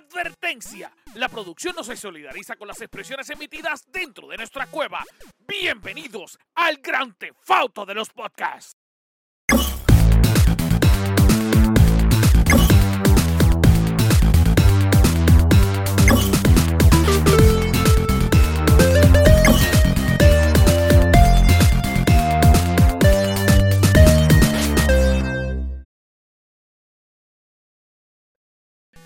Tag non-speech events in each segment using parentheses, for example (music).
Advertencia. La producción no se solidariza con las expresiones emitidas dentro de nuestra cueva. Bienvenidos al gran tefauto de los podcasts.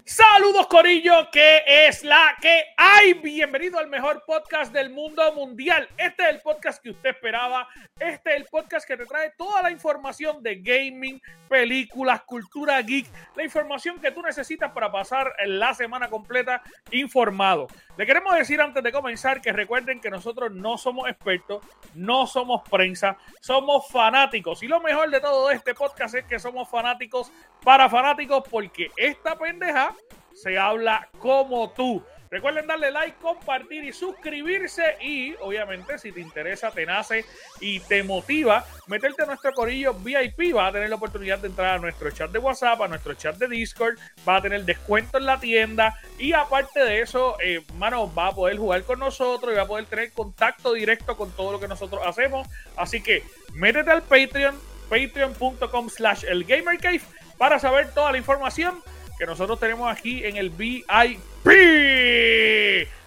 Saludos Corillo, que es la que hay. Bienvenido al mejor podcast del mundo mundial. Este es el podcast que usted esperaba. Este es el podcast que te trae toda la información de gaming, películas, cultura geek, la información que tú necesitas para pasar la semana completa informado. Le queremos decir antes de comenzar que recuerden que nosotros no somos expertos, no somos prensa, somos fanáticos. Y lo mejor de todo este podcast es que somos fanáticos para fanáticos porque esta pendeja se habla como tú. Recuerden darle like, compartir y suscribirse. Y obviamente, si te interesa, te nace y te motiva, meterte a nuestro corillo VIP. Vas a tener la oportunidad de entrar a nuestro chat de WhatsApp, a nuestro chat de Discord. Va a tener descuento en la tienda. Y aparte de eso, eh, mano, va a poder jugar con nosotros y va a poder tener contacto directo con todo lo que nosotros hacemos. Así que métete al Patreon, patreon.com slash el para saber toda la información que nosotros tenemos aquí en el VIP.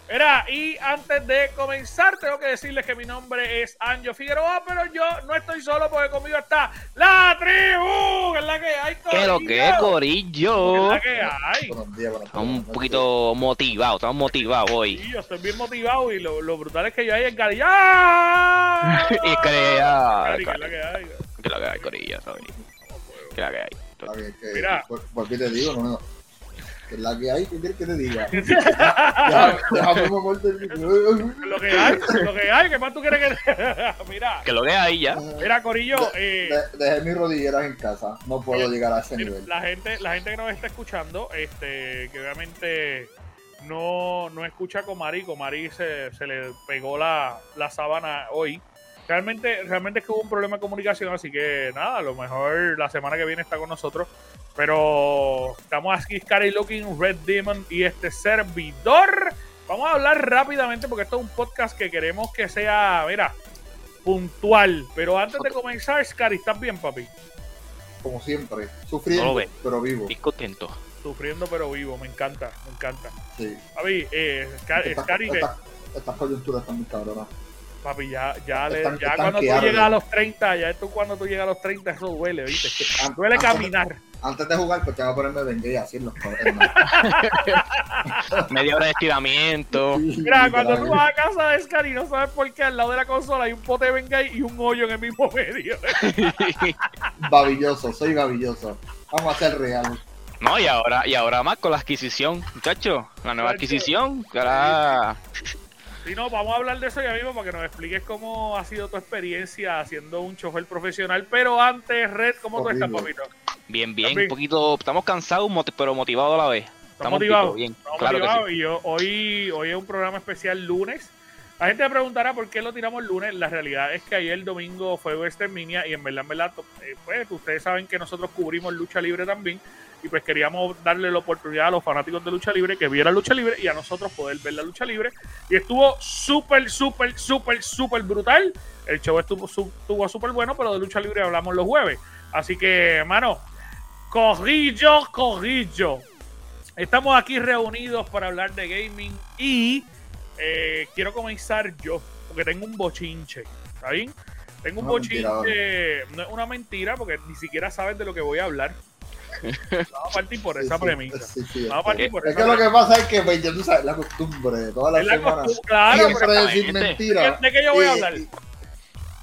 Mira, y antes de comenzar, tengo que decirles que mi nombre es Anjo Figueroa, pero yo no estoy solo porque conmigo está la tribu, que es la que hay, Corillo. ¿Qué lo que es, Corillo? es la que hay? Estamos un poquito motivados, estamos motivados hoy. Sí, yo estoy bien motivado y lo, lo brutal es que yo ahí en Cari. ¡Ah! (laughs) y crea. Cari, que es la que hay. Que lo que hay, Mira. ¿Por, ¿por qué te digo? No, no. Que es la que hay, ¿qué quieres que te diga? (laughs) déjame Lo que hay, lo que hay, ¿qué más tú quieres que (laughs) Mira. Que lo que hay ya. Mira, Corillo. Eh, de, dejé mis rodilleras en casa. No puedo llegar a ese nivel. La gente, la gente que nos está escuchando, este, que obviamente no, no escucha con Mari, con Mari se, se le pegó la, la sábana hoy. Realmente, realmente es que hubo un problema de comunicación, así que nada, a lo mejor la semana que viene está con nosotros. Pero estamos aquí, Scary Looking, Red Demon y este servidor. Vamos a hablar rápidamente porque esto es un podcast que queremos que sea, mira, puntual. Pero antes de comenzar, Scary, ¿estás bien, papi? Como siempre, sufriendo, pero vivo. Y contento. Sufriendo, pero vivo, me encanta, me encanta. Sí. Papi, eh, Scary, Estas, coyunturas están muy cabronas. Papi, ya, ya, le- Están- ya están cuando tú llegas a los 30, ya esto cuando tú llegas a los 30, eso duele, ¿viste? Duele antes- caminar. Antes de jugar, pues tengo que ponerme vengue y así en los. (laughs) Media hora de estiramiento. Mira, cuando tú vas a casa de Scary, no sabes por qué, al lado de la consola hay un pote de Bengay y un hoyo en el mismo medio. (laughs) Babilloso, soy babilloso. Vamos a ser real. No, y ahora, y ahora más con la adquisición, muchachos. La nueva adquisición. Ahora. Si no, vamos a hablar de eso ya mismo para que nos expliques cómo ha sido tu experiencia haciendo un chofer profesional. Pero antes, Red, ¿cómo tú estás, Horrible. papito? Bien, bien, un poquito. Estamos cansados, pero motivados a la vez. ¿Estás un motivado? poquito bien. Estamos claro que motivados sí. y yo, hoy, hoy es un programa especial lunes. La gente me preguntará por qué lo tiramos el lunes. La realidad es que ayer el domingo fue Western Minia y en verdad, en verdad, eh, pues ustedes saben que nosotros cubrimos lucha libre también y pues queríamos darle la oportunidad a los fanáticos de lucha libre que vieran lucha libre y a nosotros poder ver la lucha libre. Y estuvo súper, súper, súper, súper brutal. El show estuvo súper bueno, pero de lucha libre hablamos los jueves. Así que, mano, corrillo, corrillo. Estamos aquí reunidos para hablar de gaming y eh, quiero comenzar yo, porque tengo un bochinche, ¿está bien? Tengo un mentira, bochinche, no es una mentira, porque ni siquiera sabes de lo que voy a hablar. Vamos a partir por esa Sí, premisa. sí, sí. Vamos a partir por Es esa que lo que pasa es que, pues, ya tú sabes, la costumbre de todas las la semanas. claro, siempre decir mentiras. ¿De qué yo voy a hablar? y-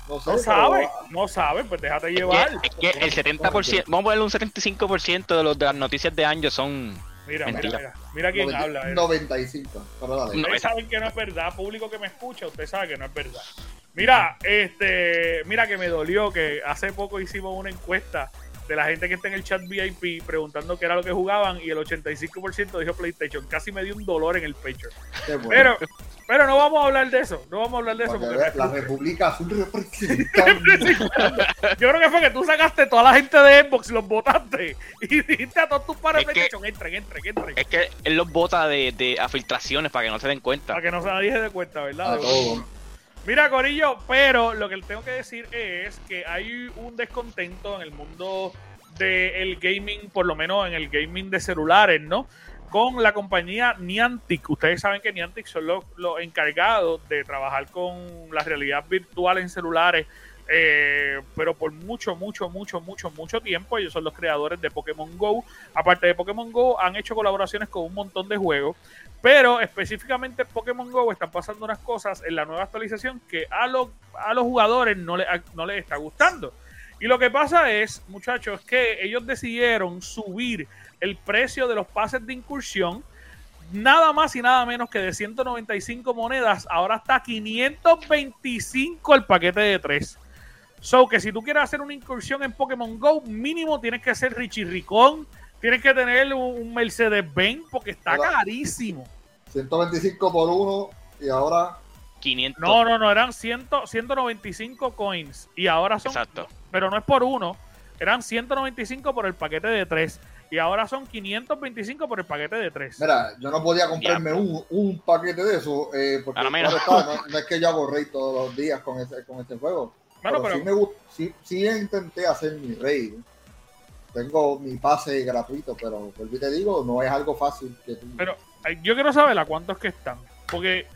no sé, no pero- sabes, no sabes, pues déjate Es llevar. que, es que el 70%, vamos a ponerle un 75% de, los, de las noticias de Anjo son. Mira, mira, mentira. mira, mira quién habla. eh. 95. Pero dale. Ustedes saben que no es verdad, público que me escucha, usted sabe que no es verdad. Mira, este, mira que me dolió que hace poco hicimos una encuesta de la gente que está en el chat VIP preguntando qué era lo que jugaban y el 85% dijo PlayStation. Casi me dio un dolor en el pecho. Bueno. Pero, pero no vamos a habbar de eso. No vamos a hablar de eso. Porque la República es un representante. (laughs) yo creo que fue que tú sacaste toda la gente de Xbox, los votaste y dijiste a todos tus pares Es que- PlayStation, entren, entren, entren. Es que él los bota de, de a filtraciones para que no se den cuenta. Para que no se nadie se dé cuenta, ¿verdad? A todo. Mira, Corillo, pero lo que tengo que decir es que hay un descontento en el mundo del gaming, por lo menos en el gaming de celulares, ¿no? Con la compañía Niantic. Ustedes saben que Niantic son los, los encargados de trabajar con la realidad virtual en celulares, eh, pero por mucho, mucho, mucho, mucho, mucho tiempo. Ellos son los creadores de Pokémon Go. Aparte de Pokémon Go, han hecho colaboraciones con un montón de juegos. Pero específicamente en Pokémon Go están pasando unas cosas en la nueva actualización que a los, a los jugadores no, le, no les está gustando. Y lo que pasa es, muchachos, que ellos decidieron subir el precio de los pases de incursión nada más y nada menos que de 195 monedas. Ahora está 525 el paquete de 3. So que si tú quieres hacer una incursión en Pokémon Go, mínimo tienes que ser Richie Ricón, tienes que tener un, un Mercedes-Benz porque está Hola. carísimo. 125 por uno y ahora 500. No, no, no, eran 100, 195 coins y ahora son, Exacto. pero no es por uno, eran 195 por el paquete de 3 y ahora son 525 por el paquete de 3. Mira, yo no podía comprarme un, un paquete de eso, eh, porque claro no, no es que yo hago raid todos los días con ese, con este juego. Bueno, pero, pero, sí, me, gust- sí, sí intenté hacer mi raid. Tengo mi pase gratuito, pero vuelvo y te digo, no es algo fácil que tú... pero yo quiero saber a cuántos que están, porque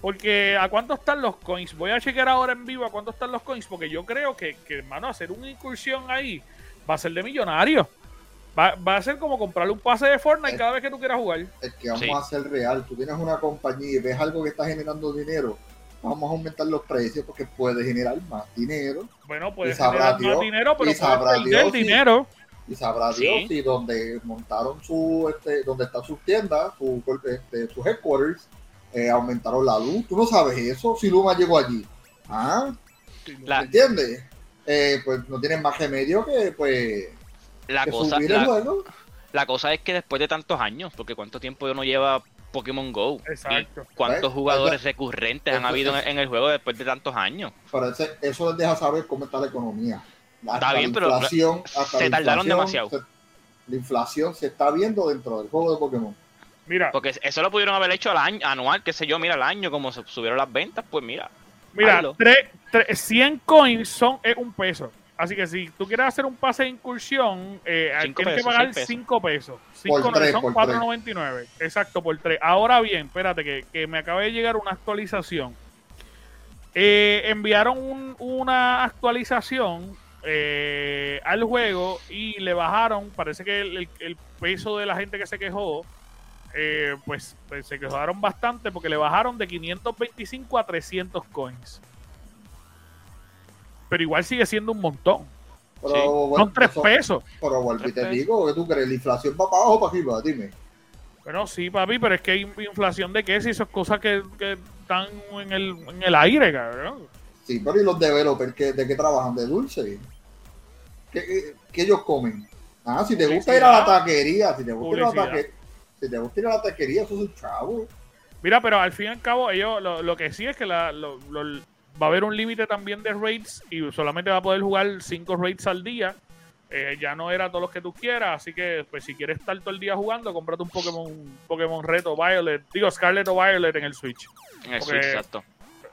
porque a cuánto están los coins. Voy a chequear ahora en vivo a cuánto están los coins, porque yo creo que, que hermano, hacer una incursión ahí va a ser de millonario. Va, va a ser como comprarle un pase de Fortnite cada vez que tú quieras jugar. es que vamos Sí. a hacer real. Tú tienes una compañía y ves algo que está generando dinero, vamos a aumentar los precios porque puede generar más dinero. Bueno, sabrá generar más Dios- dinero, pero y sabrá puedes perder Dios dinero. Y sabrá Sí. Dios si donde montaron su, este, donde están sus tiendas, su, este, sus headquarters, eh, aumentaron la luz. Tú no sabes eso, si Luma llegó allí. ¿Ah? La- ¿Me entiendes? Eh, pues no tienen más remedio que, pues, La que cosa, subir el juego. la cosa es que después de tantos años, porque cuánto tiempo no lleva Pokémon Go, Exacto. y cuántos ¿Ves? jugadores Eso- recurrentes han eso- habido en, el juego después de tantos años. Pero ese- eso les deja saber cómo está la economía. Hasta Está bien, la pero inflación, se la tardaron demasiado. se- la inflación se está viendo dentro del juego de Pokémon. Mira, Porque eso lo pudieron haber hecho al año, anual, qué sé yo, mira, al año, como se subieron las ventas, pues mira. mira, tre- tre- 100 coins son es un peso. Así que si tú quieres hacer un pase de incursión, eh, Cinco tienes que pesos, pagar seis pesos. 5 pesos. 5 Por tres, son por 4.99. Exacto, por 3. Ahora bien, espérate, que, que me acaba de llegar una actualización. Eh, enviaron un- una actualización eh, al juego y le bajaron, parece que el, el- el peso de la gente que se quejó, eh, pues, pues se quejaron bastante porque le bajaron de 525 a 300 coins. Pero igual sigue siendo un montón. Pero, Sí. bueno, Son 3 eso- pesos. Pero vuelvo y te Tres digo, ¿qué tú crees? ¿La inflación va para abajo o para arriba? Dime. Bueno, sí, papi, pero es que hay inflación de qué si eso es cosas que, que están en el, en el aire, cabrón. Sí, pero ¿y los developers que, de qué trabajan? ¿De dulce? ¿Qué, qué- qué ellos comen? Ah, si te gusta ir a la taquería, si te gusta ir a la taquería, si te gusta ir a la taquería, eso es un chavo. Mira, pero al fin y al cabo, ellos lo, lo que sí es que la, lo- lo- va a haber un límite también de raids y solamente va a poder jugar 5 raids al día. Eh, ya no era todos los que tú quieras, así que pues si quieres estar todo el día jugando, cómprate un Pokémon, Pokémon Red o Violet, digo Scarlet o Violet en el Switch. En el Switch, exacto.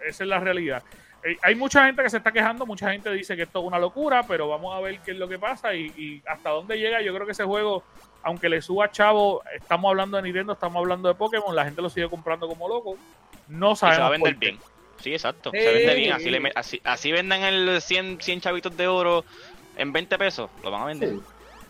Esa es la realidad. Eh, hay mucha gente que se está quejando, mucha gente dice que esto es una locura, pero vamos a ver qué es lo que pasa y, y hasta dónde llega. Yo creo que ese juego, aunque le suba chavo, estamos hablando de Nintendo, estamos hablando de Pokémon, la gente lo sigue comprando como loco. No Y se va sabemos a vender bien. Sí, exacto. Sí. Se vende bien. Así, le así, así vendan el 100, 100 chavitos de oro en 20 pesos. Lo van a vender. Sí.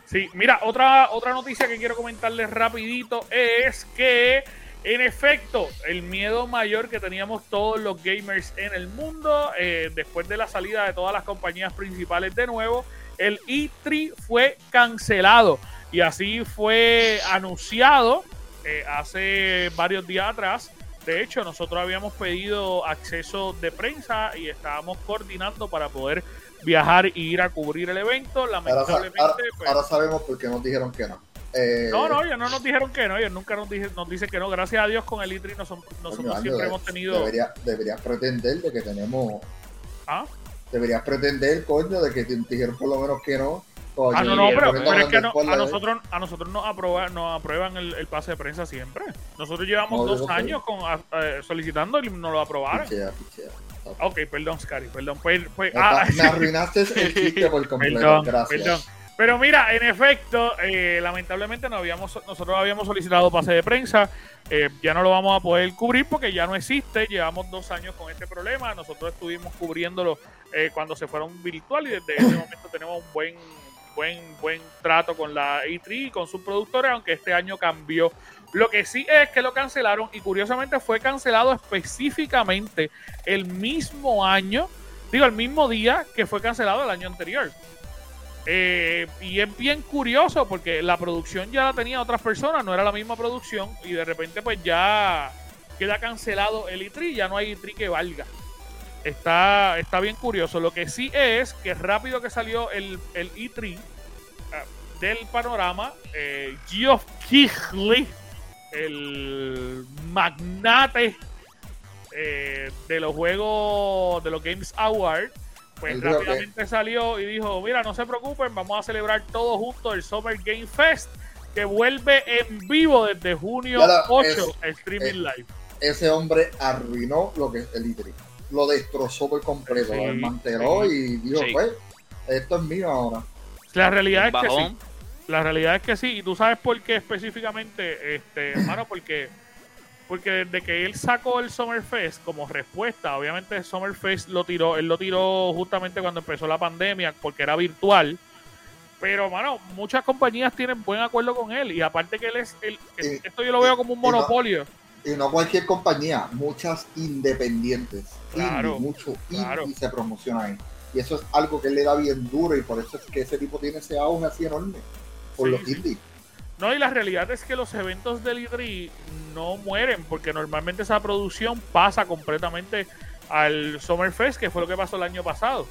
Sí, mira, otra, otra noticia que quiero comentarles rapidito es que, en efecto, el miedo mayor que teníamos todos los gamers en el mundo, eh, después de la salida de todas las compañías principales de nuevo, el E3 fue cancelado. Y así fue anunciado eh, hace varios días atrás. De hecho, nosotros habíamos pedido acceso de prensa y estábamos coordinando para poder viajar y ir a cubrir el evento. Lamentablemente, ahora- pues, ahora sabemos por qué nos dijeron que no. Eh, no, no, ellos no nos dijeron que no, ellos nunca nos, dije- nos dicen que no. Gracias a Dios con el ITRI nos- nosotros Año, siempre de- hemos tenido... Debería, deberías pretender de que tenemos. ¿Ah? Deberías pretender, coño, de que te dijeron por lo menos que no. Coño, Ah, no, no, pero, es que no- a nosotros, a nosotros nos, aprueban, nos aprueban el, el pase de prensa siempre. Nosotros llevamos No, dos años con, a- eh, solicitando y nos lo aprobaron. Pichea, pichea. Ok, perdón, Scary, perdón. Pues, pues, Me, ah, me arruinaste el (laughs) chiste por completo. Perdón, Gracias. perdón. Pero mira, en efecto, eh, lamentablemente no habíamos, nosotros habíamos solicitado pase de prensa. eh, ya no lo vamos a poder cubrir porque ya no existe. Llevamos dos años con este problema. Nosotros estuvimos cubriéndolo eh, cuando se fueron virtual y desde ese (coughs) momento tenemos un buen, buen, buen trato con la E3 y con sus productores, aunque este año cambió. Lo que sí es que lo cancelaron y curiosamente fue cancelado específicamente el mismo año, digo, el mismo día que fue cancelado el año anterior. Eh, y es bien curioso porque la producción ya la tenía otras personas, no era la misma producción y de repente pues ya queda cancelado el E3, ya no hay E3 que valga. Está, está bien curioso. Lo que sí es que rápido que salió el, el E3 ah, del panorama, eh, Geoff Keighley, el magnate eh, de los juegos de los Games Awards, pues que- rápidamente salió y dijo, mira, no se preocupen, vamos a celebrar todos juntos el Summer Game Fest, que vuelve en vivo desde junio la- 8, es- el streaming es- live. Ese hombre arruinó lo que es el ITRI. Lo destrozó por completo. Sí, lo desmanteló y dijo, Sí. pues, esto es mío ahora. La realidad es que sí. La realidad es que sí. Y tú sabes por qué específicamente, este, (clears throat) hermano, porque, porque desde que él sacó el Summerfest como respuesta, obviamente el Summerfest lo tiró, él lo tiró justamente cuando empezó la pandemia, porque era virtual. Pero, mano, muchas compañías tienen buen acuerdo con él. Y aparte que él es, el, Y- esto yo lo veo como un y no- monopolio. Y no cualquier compañía, muchas independientes. Claro, indie, mucho claro. indie se promociona ahí. Y eso es algo que le da bien duro y por eso es que ese tipo tiene ese auge así enorme. Por Sí, los sí. indies. No, y la realidad es que los eventos del IDRI no mueren, porque normalmente esa producción pasa completamente al Summerfest, que fue lo que pasó el año pasado.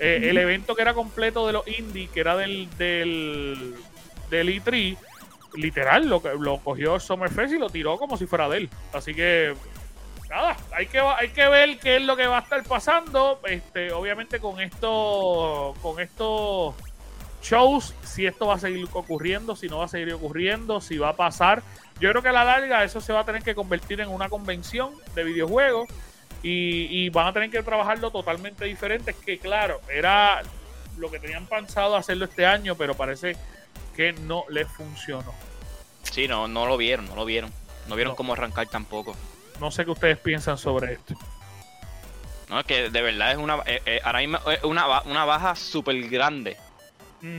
Eh, El evento que era completo de los indie, que era del, del, del E3, literal, lo, lo cogió Summerfest y lo tiró como si fuera de él. Así que, nada, hay que, hay que ver qué es lo que va a estar pasando. Este, obviamente con esto, con estos shows, si esto va a seguir ocurriendo, si no va a seguir ocurriendo, si va a pasar. Yo creo que a la larga eso se va a tener que convertir en una convención de videojuegos y, y van a tener que trabajarlo totalmente diferente. Que claro, era lo que tenían pensado hacerlo este año, pero parece que no les funcionó. Sí, no, no lo vieron, no lo vieron. No vieron No. cómo arrancar tampoco. No sé qué ustedes piensan sobre esto. No, es que de verdad es una, eh, eh, ahora mismo es una, una baja súper grande.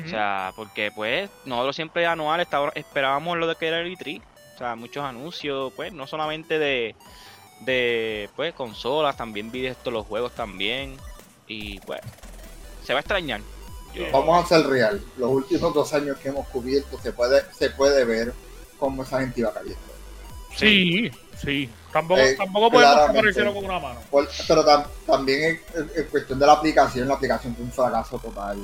O sea, porque pues nosotros siempre anual estaba- esperábamos lo de que era el E3. O sea, muchos anuncios, pues, no solamente de, de pues, consolas, también vi de esto los juegos también. Y pues, se va a extrañar. Vamos a ser real. Los últimos dos años que hemos cubierto se puede, se puede ver cómo esa gente iba cayendo. sí, sí. Tampoco, Eh, tampoco podemos el cielo con una mano. Por- pero tam- también en, cuestión de la aplicación, la aplicación fue un fracaso total.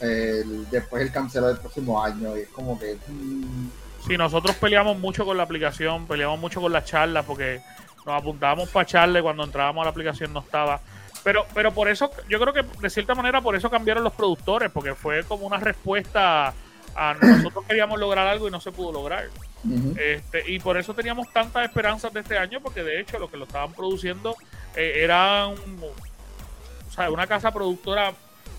El- después el cancelo del próximo año y es como que mm, Sí, nosotros peleamos mucho con la aplicación, peleamos mucho con las charlas porque nos apuntábamos para charlas y cuando entrábamos a la aplicación no estaba. Pero, pero por eso, yo creo que de cierta manera por eso cambiaron los productores, porque fue como una respuesta a (clears throat) nosotros queríamos lograr algo y no se pudo lograr. Este, y por eso teníamos tantas esperanzas de este año, porque de hecho lo que lo estaban produciendo eh, era un- o sea, una casa productora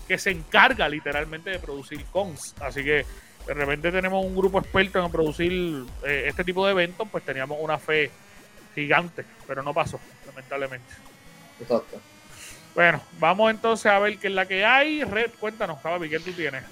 que se encarga literalmente de producir cons. Así que de repente tenemos un grupo experto en producir eh, este tipo de eventos, pues teníamos una fe gigante, pero no pasó, lamentablemente. Exacto. Bueno, vamos entonces a ver qué es la que hay. Red, cuéntanos, Javi, ¿qué tú tienes?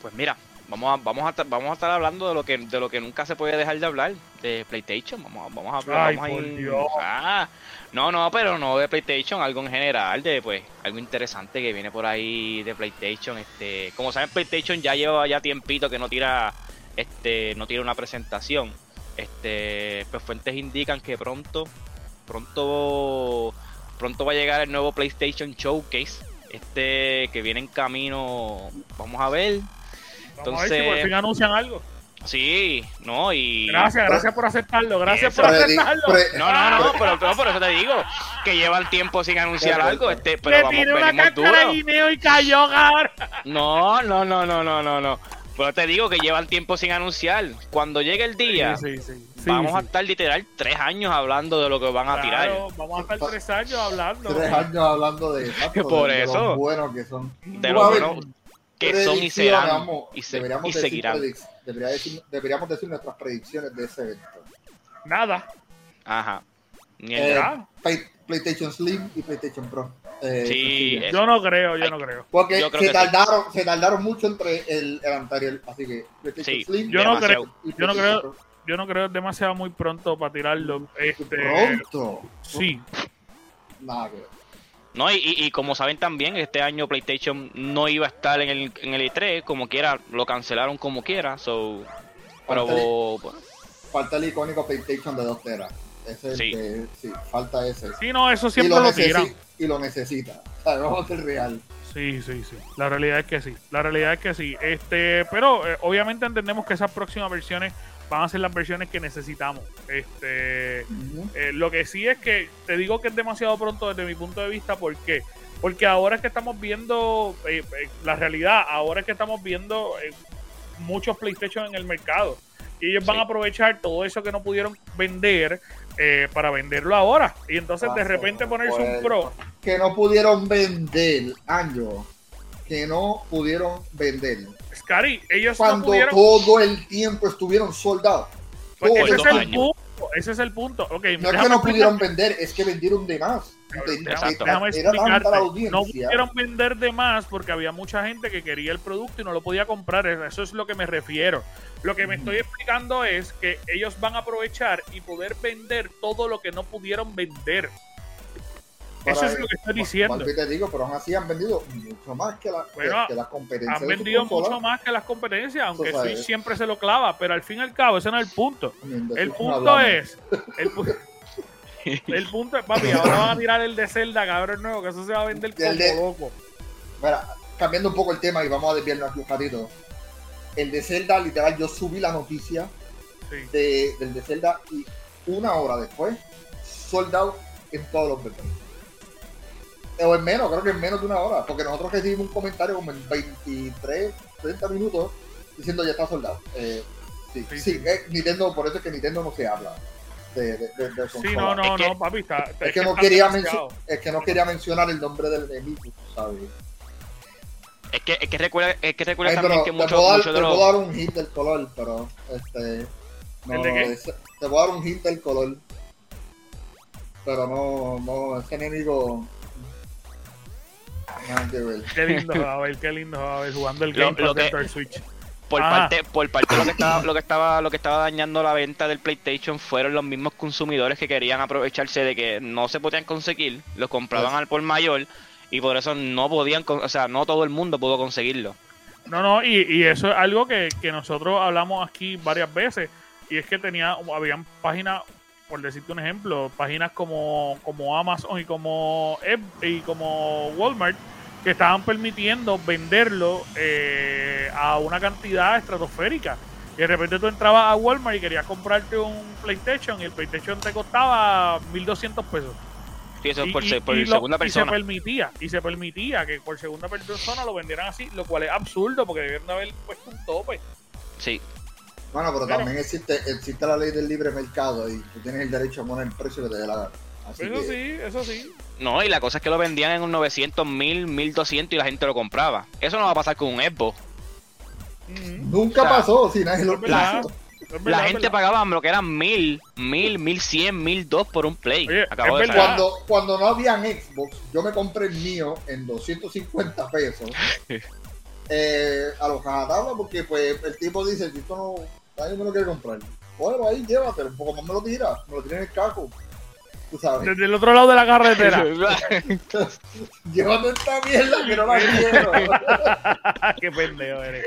Pues mira, vamos a, vamos a, estar- vamos a estar hablando de lo que de lo que nunca se puede dejar de hablar, de PlayStation. Vamos, a- vamos a hablar. Ay, vamos a por ir- Dios. Ah, no, no, pero no de PlayStation, algo en general, de pues algo interesante que viene por ahí de PlayStation. Este, como saben, PlayStation ya lleva ya tiempito que no tira, este, no tira una presentación. Este, pues fuentes indican que pronto, pronto, pronto va a llegar el nuevo PlayStation Showcase. este que viene en camino, vamos a ver. Vamos a ver si por fin anuncian algo. Sí, no, y. Gracias, gracias por acertarlo, gracias por acertarlo. No, no, no, pero, pero, por eso te digo que llevan tiempo sin anunciar algo. Este, pero Le vamos, tiré una venimos cáscara de duro. guineo y cayó, cabrón. No, no, no, no, no, no, no. Pero te digo que llevan tiempo sin anunciar. Cuando llegue el día, Sí, sí, sí. vamos Sí, a estar literal tres años hablando de lo que van a tirar. Claro, vamos a estar tres años hablando. Tres años hablando de, exacto, (laughs) Por de- de eso. lo buenos que son. De Tú lo vas a ver bueno que son y serán y, se- deberíamos y decir seguirán. predic- debería decir- deberíamos decir nuestras predicciones de ese evento. Nada. Ajá. Ni Eh, el-. Play- PlayStation Slim y PlayStation Pro. Eh, Sí, eh, Yo no creo, yo Ay, no creo. Porque creo se sí. tardaron, se tardaron mucho entre el, el anterior, así que PlayStation Sí, Slim Yo no creo, yo no creo, yo no creo es demasiado muy pronto para tirarlo. Este, Pronto. sí, Nada que ver. No, y, y- como saben también, este año PlayStation no iba a estar en el, en el E3, como quiera, lo cancelaron como quiera, so... Pero, pues, Falta el icónico PlayStation de 2 teras. Ese es Sí. el que, sí, falta ese. sí, no, eso y, siempre lo lo tiran. y lo necesita. Sabemos que es real. Sí, sí, sí. La realidad es que sí. La realidad es que sí. Este, pero eh, obviamente entendemos que esas próximas versiones van a ser las versiones que necesitamos. Este, eh, lo que sí es que te digo que es demasiado pronto desde mi punto de vista. ¿Por qué? Porque ahora es que estamos viendo eh, eh, la realidad, ahora es que estamos viendo eh, muchos PlayStation en el mercado. Y ellos van a aprovechar todo eso que no pudieron vender eh, para venderlo ahora. Y entonces de repente ponerse pues, un Pro. Que no pudieron vender, Anjo. Que no pudieron vender. Scary, ellos no Cuando pudieron. todo el tiempo estuvieron soldados. Pues ese es el años. punto. Ese es el punto. Ok, No es que no pudieron vender, es que vendieron de más. De- Exacto. de- Déjame era tanta explicarte. No pudieron vender de más porque había mucha gente que quería el producto y no lo podía comprar. Eso es lo que me refiero. Lo que me estoy explicando es que ellos van a aprovechar y poder vender todo lo que no pudieron vender. Eso es lo que estoy diciendo. te digo, pero aún así han vendido mucho más que, la, que- Bueno, que las competencias. Han vendido mucho más que las competencias, aunque Switch siempre se lo clava, pero al fin y al cabo, ese no es el punto. El punto es. El, pu- (laughs) (laughs) el punto es, papi, ahora van a tirar el de Zelda, cabrón nuevo, que eso se va a vender como de- loco. Mira, cambiando un poco el tema y vamos a desviarnos aquí un ratito. El de Zelda, literal, yo subí la noticia Sí. de, del de Zelda y una hora después, sold out en todos los mercados. O en menos, creo que en menos de una hora, porque nosotros recibimos un comentario como en 23, 30 minutos diciendo ya está soldado. Eh, sí, Sí, sí, sí. eh, Nintendo, por eso es que Nintendo no se habla de, de, de, Sí, no, no, Es que- no, papi, está, Es que no quería es que no quería mencionar el nombre del enemigo, ¿sabes? es que, es que recuerda, es que recuerda Ay, también pero que te muchos puedo, dar, muchos de te puedo dar un hint del color, pero este. No, ¿El de qué? te puedo dar un hint del color. Pero no, no, ese enemigo. Nada que ver. Qué lindo (laughs) a ver, qué lindo a ver jugando el Game lo que- Switch. Por Ah. parte por parte lo que estaba (clears throat) lo que estaba lo que estaba dañando la venta del PlayStation fueron los mismos consumidores que querían aprovecharse de que no se podían conseguir los compraban Pues- al por mayor y por eso no podían o sea no todo el mundo pudo conseguirlo No, no, y, y eso es algo que, que nosotros hablamos aquí varias veces. Y es que tenía, habían páginas, por decirte un ejemplo, páginas como, como Amazon y como, y como Walmart, que estaban permitiendo venderlo eh, a una cantidad estratosférica. Y de repente tú entrabas a Walmart y querías comprarte un PlayStation y el PlayStation te costaba 1200 pesos. sí eso Y- por, y- se- por y lo- segunda y se persona permitía, y se permitía que por segunda persona lo vendieran así, lo cual es absurdo porque debieron de haber puesto un tope. sí Bueno, pero Pero- también existe, existe la ley del libre mercado y tú tienes el derecho a poner el precio que te dé la gana. Así Eso que, sí, eso sí. no y la cosa es que lo vendían en un 900 1000 1200 y la gente lo compraba eso no va a pasar con un Xbox. Nunca O sea, pasó, si nadie lo la verdad, gente pagaba lo que eran 1000 1000 1100 1002 por un play Oye, de. Cuando, cuando no habían Xbox, yo me compré el mío en 250 pesos. (laughs) eh, a los cajatablas, porque pues el tipo dice, si esto no, nadie me lo quiere comprar. Bueno, ahí llévatelo, un poco más me lo tira, me lo tira en el caco. Tú sabes, Desde el otro lado de la carretera. (laughs) llévate esta mierda que no la quiero. (laughs) Qué pendejo eres.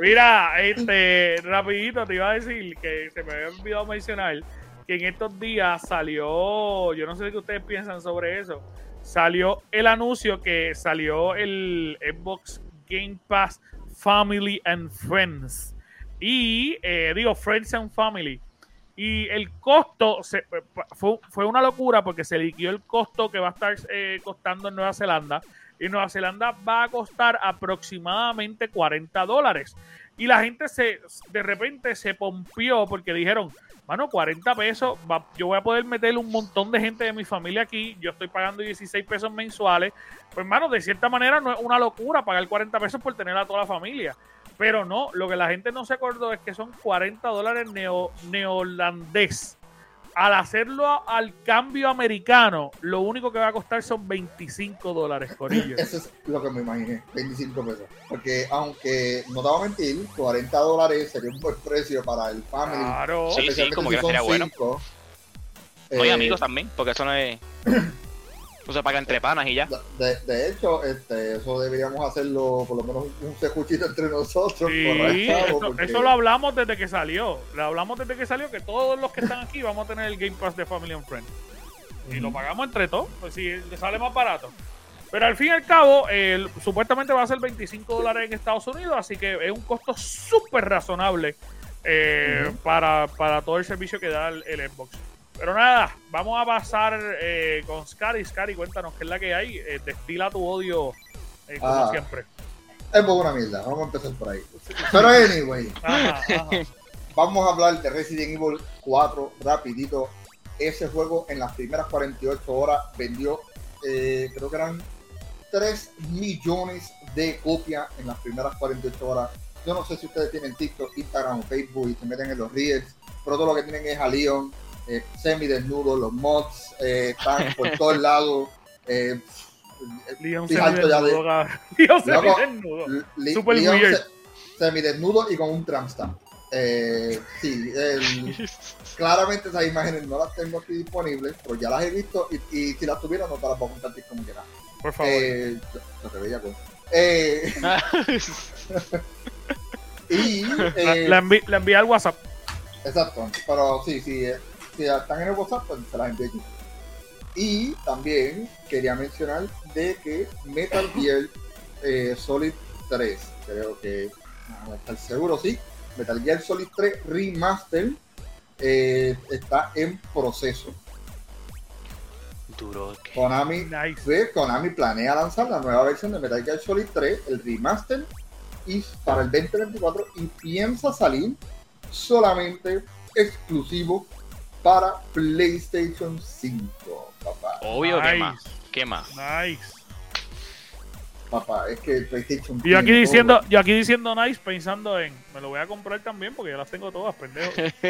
Mira, este, rapidito te iba a decir que se me había olvidado mencionar que en estos días salió, yo no sé qué ustedes piensan sobre eso, salió el anuncio que salió el Xbox Game Pass Family and Friends. Y eh, digo, Friends and Family. Y el costo se, fue, fue, una locura porque se liquidó el costo que va a estar eh, costando en Nueva Zelanda. Y Nueva Zelanda va a costar aproximadamente 40 dólares. Y la gente se de repente se pompió porque dijeron, mano, 40 pesos, yo voy a poder meter un montón de gente de mi familia aquí, yo estoy pagando 16 pesos mensuales, pues hermano, de cierta manera no es una locura pagar 40 pesos por tener a toda la familia. Pero no, lo que la gente no se acordó es que son 40 dólares neo, neolandés al hacerlo al cambio americano, lo único que va a costar son 25 dólares, Corillo. (laughs) Eso es lo que me imaginé, 25 pesos. Porque aunque no te voy a mentir, 40 dólares sería un buen precio para el family. Claro, sí, sí, como que sería bueno. no hay eh, amigos también, porque eso no es... (clears throat) Eso se paga entre panas y ya. De, de, hecho, este, eso deberíamos hacerlo por lo menos un secuchito entre nosotros. Sí, eso, lo hablamos desde que salió. Lo hablamos desde que salió que todos los que están aquí vamos a tener el Game Pass de Family and Friends. Y lo pagamos entre todos, pues si sale más barato. Pero al fin y al cabo, supuestamente va a ser 25 dólares en Estados Unidos, así que es un costo súper razonable eh, para, para, todo el servicio que da el Xbox. Pero nada, vamos a pasar eh, con Scary. Scary, cuéntanos qué es la que hay. Eh, destila tu odio eh, como ah, siempre. Es una mierda, vamos a empezar por ahí. Pero anyway, (laughs) vamos a hablar de Resident Evil 4 rapidito. Ese juego en las primeras 48 horas vendió, creo que eran 3 millones de copias en las primeras 48 horas. Yo no sé si ustedes tienen TikTok, Instagram o Facebook y se meten en los Reels, pero todo lo que tienen es a Leon eh, desnudo los mods eh, están por todos lados. Eh, Leon semidesnudo. (laughs) Leon Super weird. semidesnudo y con un tramstamp. Eh, sí, (laughs) claramente esas imágenes no las tengo aquí disponibles, pero ya las he visto y, si las tuviera no te las puedo compartir como quiera. Por favor. Eh, no te veía con. Eh, (laughs) y eh, la, envi la envié al WhatsApp. Exacto, pero sí, sí, si están en el WhatsApp, pues se las envío Y también quería mencionar de que Metal (coughs) Gear eh, Solid 3, creo que no estar seguro, sí, Metal Gear Solid 3 Remaster eh, está en proceso. Duro. Konami, nice. Konami planea lanzar la nueva versión de Metal Gear Solid 3, el remaster, y para el 2024 y piensa salir solamente exclusivo para PlayStation 5, papá. Obvio, ¿qué más? ¿Qué más? Nice. Papá, es que PlayStation y yo aquí diciendo, yo aquí diciendo nice pensando en, me lo voy a comprar también porque ya las tengo todas, pendejo. (laughs)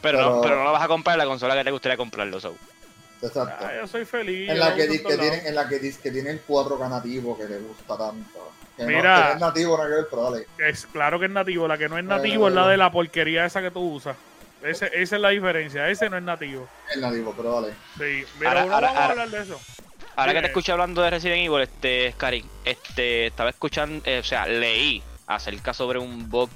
pero, no, pero no la vas a comprar en la consola que te gustaría comprarlo, so. Exacto. Ah, yo soy feliz. En la que, que tiene, en la que dice que tiene el 4 nativo que le gusta tanto. Mira, no, es nativo, no que ver, pero dale. Es claro que es nativo, la que no es nativo es la de la porquería esa que tú usas. Ese, esa es la diferencia. Ese no es nativo. Es nativo, pero vale. Sí, mira, ahora, vamos a hablar de eso. Ahora que te escuché hablando de Resident Evil, este, Karin, este, estaba escuchando, eh, o sea, leí acerca sobre un bug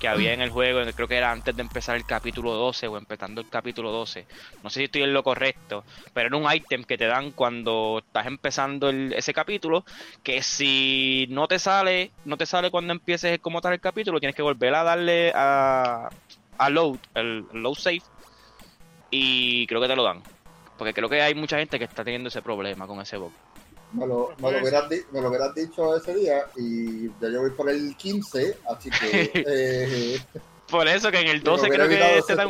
que había en el juego, creo que era antes de empezar el capítulo 12 o empezando el capítulo 12. No sé si estoy en lo correcto, pero era un ítem que te dan cuando estás empezando ese capítulo, que si no te sale, no te sale cuando empieces como tal el capítulo, tienes que volver a darle a, a load, el, load safe, y creo que te lo dan. Porque creo que hay mucha gente que está teniendo ese problema con ese bug. Me lo, me, lo hubieras, me lo, hubieras, dicho ese día y ya yo voy por el 15, así que... (laughs) Eh, por eso que en el 12 creo que te dan,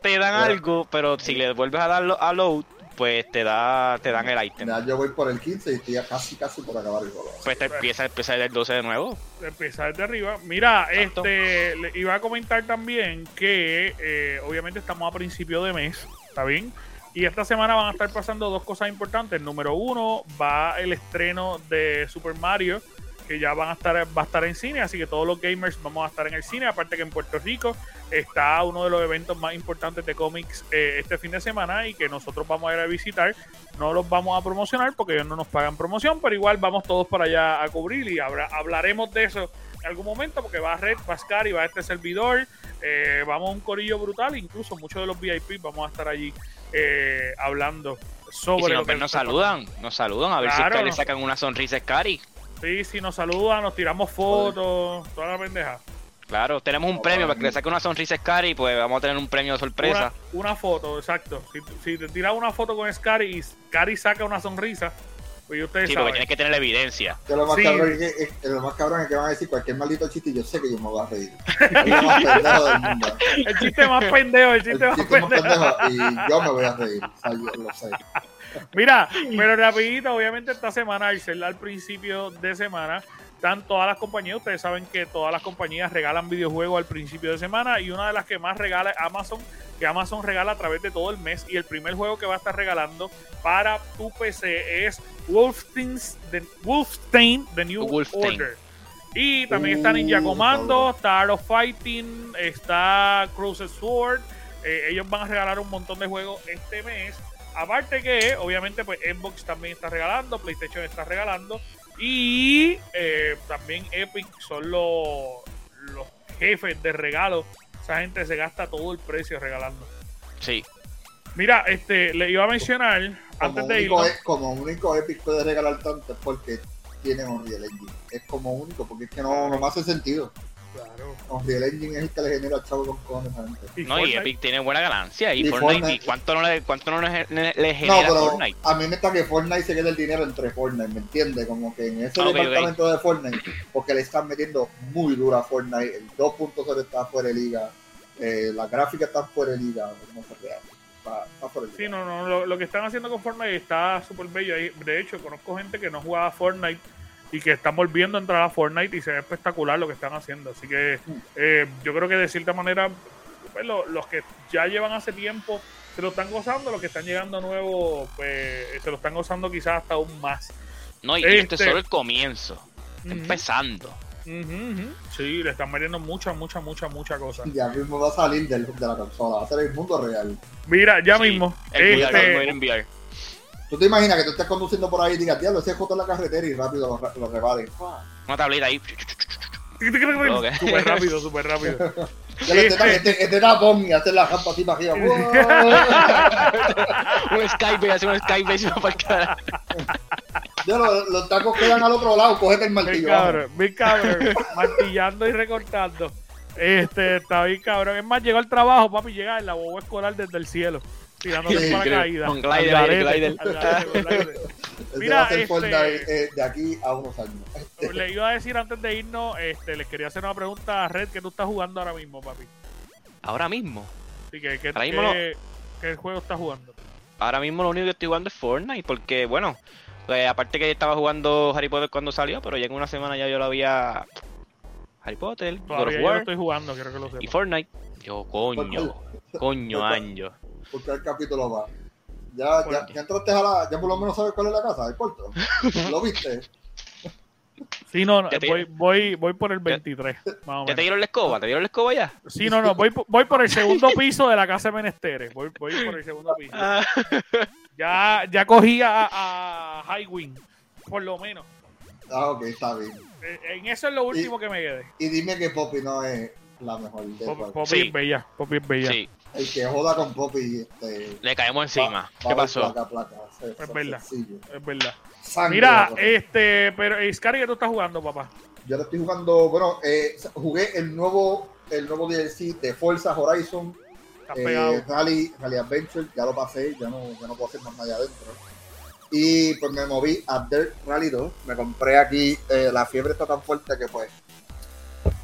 te dan algo, pero si le vuelves a darlo a load, pues te da te dan el ítem. Ya yo voy por el 15 y estoy casi casi por acabar el juego. Pues te empieza, empieza desde el 12 de nuevo. Empieza desde arriba. Mira, este le iba a comentar también que eh, obviamente estamos a principio de mes, ¿está bien? Y esta semana van a estar pasando dos cosas importantes. Número uno, va el estreno de Super Mario que ya van a estar, va a estar en cine, así que todos los gamers vamos a estar en el cine, aparte que en Puerto Rico está uno de los eventos más importantes de cómics eh, este fin de semana y que nosotros vamos a ir a visitar, no los vamos a promocionar porque ellos no nos pagan promoción, pero igual vamos todos para allá a cubrir y hablaremos de eso algún momento, porque va a Red, va a Scary, va a este servidor, eh, vamos a un corillo brutal, incluso muchos de los VIP vamos a estar allí eh, hablando sobre... Y si lo nos, que saludan, nos saludan, a ver Claro, si le sacan una sonrisa a Scary. Sí, sí, nos saludan, nos tiramos fotos, toda la pendeja. Claro, tenemos un premio para que le saque una sonrisa a Scary, pues vamos a tener un premio de sorpresa. Una, una foto, exacto. Si, si te tiras una foto con Scary y Scary saca una sonrisa, pues ustedes Sí, porque saben. tienes que tener la evidencia. Que lo más, Sí. cabrón es que, es- que lo más cabrón es que van a decir cualquier maldito chiste y yo sé que yo me voy a reír. (laughs) Es lo más pendejo del mundo. El chiste más pendejo, el chiste El más chiste más pendejo. pendejo y yo me voy a reír. O sea, yo lo sé. Mira, pero rapidito, obviamente esta semana, al ser al principio de semana, están todas las compañías, ustedes saben que todas las compañías regalan videojuegos al principio de semana y una de las que más regala es Amazon, que Amazon regala a través de todo el mes y el primer juego que va a estar regalando para tu PC es Wolfenstein, The, Wolfenstein, The New. Order. Y también está Ninja Uh, Commando, está Art of Fighting, está Crossed Sword. Eh, ellos van a regalar un montón de juegos este mes. Aparte que, obviamente, pues Xbox también está regalando, PlayStation está regalando. Y eh, también Epic son los, los jefes de regalo. Esa gente se gasta todo el precio regalando. Sí. Mira, este, le iba a mencionar, Como antes de único, irnos, e- como único Epic puede regalar tanto es porque tiene Unreal Engine. Es como único, porque es que no, no me hace sentido. Claro. Unreal Engine es el que le genera chavo con cojones a la gente. Y No, y. Epic tiene buena ganancia. Y, Y Fortnite, Fortnite- ¿y cuánto no le, cuánto no le, No, genera pero Fortnite? a mí me está que Fortnite se queda el dinero entre Fortnite, ¿me entiendes? Como que en ese Ah, ok, departamento de Fortnite, porque le están metiendo muy duro a Fortnite, el 2.0 está fuera de liga, eh, las gráficas están fuera de liga, no se vea, está, está fuera de liga. Sí, no, no, lo, lo que están haciendo con Fortnite está súper bello. Ahí, De hecho, conozco gente que no jugaba Fortnite y que están volviendo a entrar a Fortnite y se ve espectacular lo que están haciendo. Así que eh, yo creo que de cierta manera, pues, lo- los que ya llevan hace tiempo se lo están gozando, los que están llegando nuevos, pues se lo están gozando quizás hasta aún más. No, y esto es Este- solo el comienzo. Empezando. ujú. Sí, le están metiendo mucha, mucha, mucha, mucha cosa. Ya mismo va a salir del, de la consola, va a ser el mundo real. Mira, ya Sí, mismo. El este, VR VR. ¿Tú te imaginas que tú estés conduciendo por ahí y digas, diablo, ese joto en la carretera y rápido lo, ra- lo reparen? Una tablita ahí. Súper rápido, súper rápido. (laughs) Este, este, tapón y hacer la rampa así para arriba. (laughs) (laughs) un Skype, hace un Skype y se va para el cara. Ya los, los tacos quedan al otro lado, cógete el martillo. cabrón, bien cabrón. martillando y recortando. Este, está bien cabrón. Es más, llegó al trabajo, papi, llega en la boba escolar desde el cielo. Tirándote Sí, para caída. con glider ahí, glider. Este Mira, va a ser este- Fortnite eh, de aquí a unos años. Le iba a decir antes de irnos, este, les quería hacer una pregunta a Red que tú estás jugando ahora mismo, papi. Ahora mismo. Así que, ¿qué, Ahora mismo no. juego estás jugando? Ahora mismo lo único que estoy jugando es Fortnite. Porque, bueno, pues, aparte que estaba jugando Harry Potter cuando salió, pero ya en una semana ya yo lo había. Harry Potter, God of Todavía yo no War estoy jugando, quiero que lo y sepas. Fortnite. Yo, coño, coño, año. Porque el capítulo va. Ya, ya, ya entraste a la. Ya por lo menos sabes cuál es la casa, el cuarto. ¿Lo (laughs) viste? Sí, no, no, te- voy, voy, voy por el 23, más o ¿Ya te dieron la escoba? ¿Te dieron la escoba ya? Sí, no, no, voy, por- voy por el segundo piso de la casa de Menesteres. Voy, voy por el segundo piso. Ah. Ya, ya cogí a, a Highwing, por lo menos. Ah, ok, está bien. Eh, En eso es lo último que me quedé. Y dime que Poppy no es la mejor de Poppy, todas. Poppy Sí. es bella, Poppy es bella. Sí, El que joda con Poppy, este. le caemos encima. va- ¿Qué pasó? Placa, placa, Es verdad. sencillo. Es verdad. Sangre, Mira, este, pero eh, Scary, ¿qué tú estás jugando, papá? Yo le estoy jugando, bueno, eh, jugué el nuevo, el nuevo DLC de Forza Horizon, eh, pegado. Rally, Rally Adventure, ya lo pasé, ya no, ya no puedo hacer más nada adentro. Y pues me moví a Dirt Rally 2, me compré aquí, eh, la fiebre está tan fuerte que pues...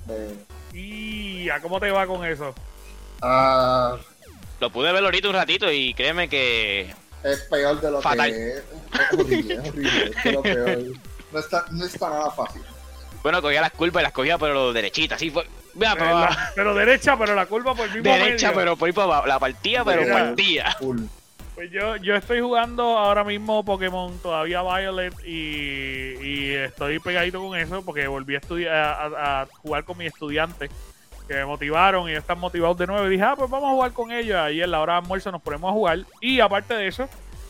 eh, ¿Y a cómo te va con eso? Ah, Lo pude ver ahorita un ratito y créeme que. es peor de lo Fatal. que es. Es horrible, es horrible, es de lo peor. No está, no está nada fácil. Bueno, cogía las curvas y las cogía, pero derechitas, así fue. La- pero derecha, pero la curva por el mismo Derecha, medio. pero por ahí para abajo. La partía, pero Mira. partía. Full. Pues yo, yo estoy jugando ahora mismo Pokémon todavía Violet y, y estoy pegadito con eso porque volví a estudiar a, a jugar con mis estudiantes que me motivaron y están motivados de nuevo y dije, ah, pues vamos a jugar con ellos. Ahí en la hora de almuerzo nos ponemos a jugar y aparte de eso,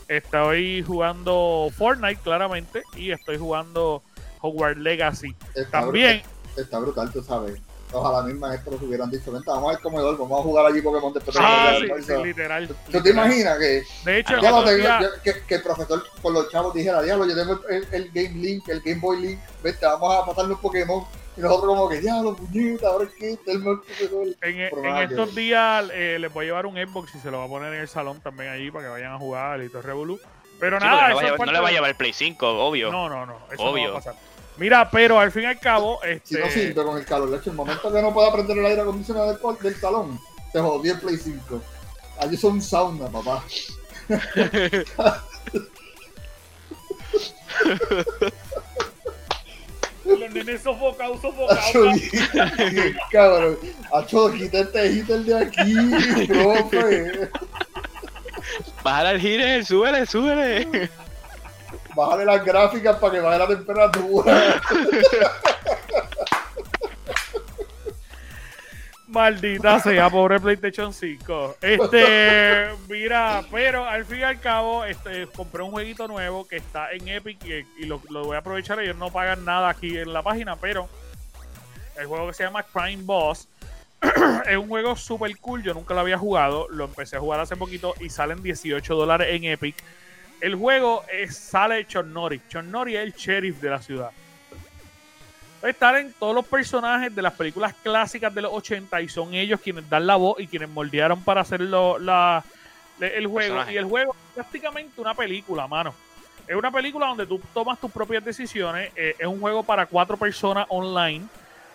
estoy jugando Fortnite claramente y estoy jugando Hogwarts Legacy. Cabrón- También, está brutal, tú sabes. Ojalá misma esto nos hubieran dicho, vente, vamos al comedor, vamos a jugar allí Pokémon después de Ah, la sí, clase". sí, literal. ¿Tú te literal. imaginas que, De hecho, ya lo otro tengo, día- yo- que, que el profesor con los chavos dijera, diablo, yo tengo el, el Game Link, el Game Boy Link, vete, vamos a pasar los Pokémon. Y nosotros como que, diablo, puñeta, ahora es que tengo el profesor. En, en estos días eh, les voy a llevar un Xbox y se lo voy a poner en el salón también allí para que vayan a jugar Lito Revolu. Pero Sí, nada, no, va le va a llevar el Play 5, obvio. No, no, no, eso no Obvio. va a pasar. Mira, pero al fin y al cabo, Si este, no sirve con el calor, de hecho, el momento que no pueda prender el aire acondicionado del, salón, se jodió el Play 5. Allí son un sauna, papá. (laughs) (laughs) (laughs) los nenes sofocados, sofocados. Cabrón. Acho, quita este heater de aquí, profe. Bájale el gire, súbele, súbele. Bájale las gráficas para que baje la temperatura. Maldita sea, pobre PlayStation 5. Este, (laughs) mira, pero al fin y al cabo, este, compré un jueguito nuevo que está en Epic y, y lo, lo voy a aprovechar. Ellos no pagan nada aquí en la página, pero el juego que se llama Crime Boss (clears throat) es un juego super cool. Yo nunca lo había jugado. Lo empecé a jugar hace poquito y salen 18 dólares en Epic. El juego es, sale Chon Nori. Chon Nori es el sheriff de la ciudad. Están todos los personajes de las películas clásicas de los 80 y son ellos quienes dan la voz y quienes moldearon para hacer lo- la, el juego. Personaje. Y el juego es prácticamente una película, mano. Es una película donde tú tomas tus propias decisiones. eh, es un juego para cuatro personas online.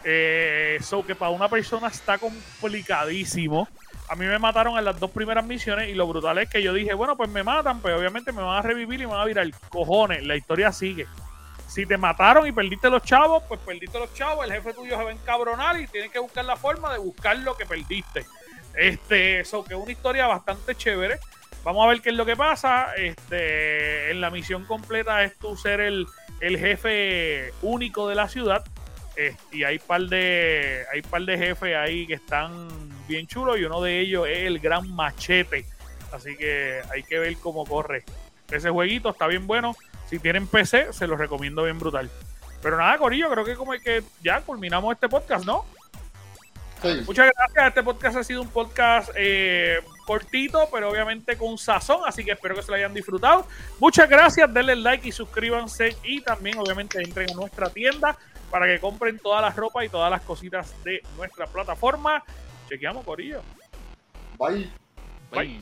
Eh, so que para una persona está complicadísimo. A mí me mataron en las dos primeras misiones y lo brutal es que yo dije, bueno, pues me matan, pero obviamente me van a revivir y me van a virar cojones. La historia sigue. Si te mataron y perdiste los chavos, pues perdiste los chavos. El jefe tuyo se va a encabronar y tienes que buscar la forma de buscar lo que perdiste. Este, eso que es una historia bastante chévere. Vamos a ver qué es lo que pasa. Este, en la misión completa es tú ser el, el jefe único de la ciudad. Eh, y hay par de hay par de jefes ahí que están bien chulos y uno de ellos es el gran machete. Así que hay que ver cómo corre. Ese jueguito está bien bueno. Si tienen PC, se los recomiendo bien brutal. Pero nada, Corillo, creo que como que ya culminamos este podcast, ¿no? Sí. Muchas gracias. Este podcast ha sido un podcast eh, cortito, pero obviamente con sazón. Así que espero que se lo hayan disfrutado. Muchas gracias. Denle like y suscríbanse. Y también, obviamente, entren a nuestra tienda para que compren toda la ropa y todas las cositas de nuestra plataforma. Chequeamos, Corillo. Bye. Bye.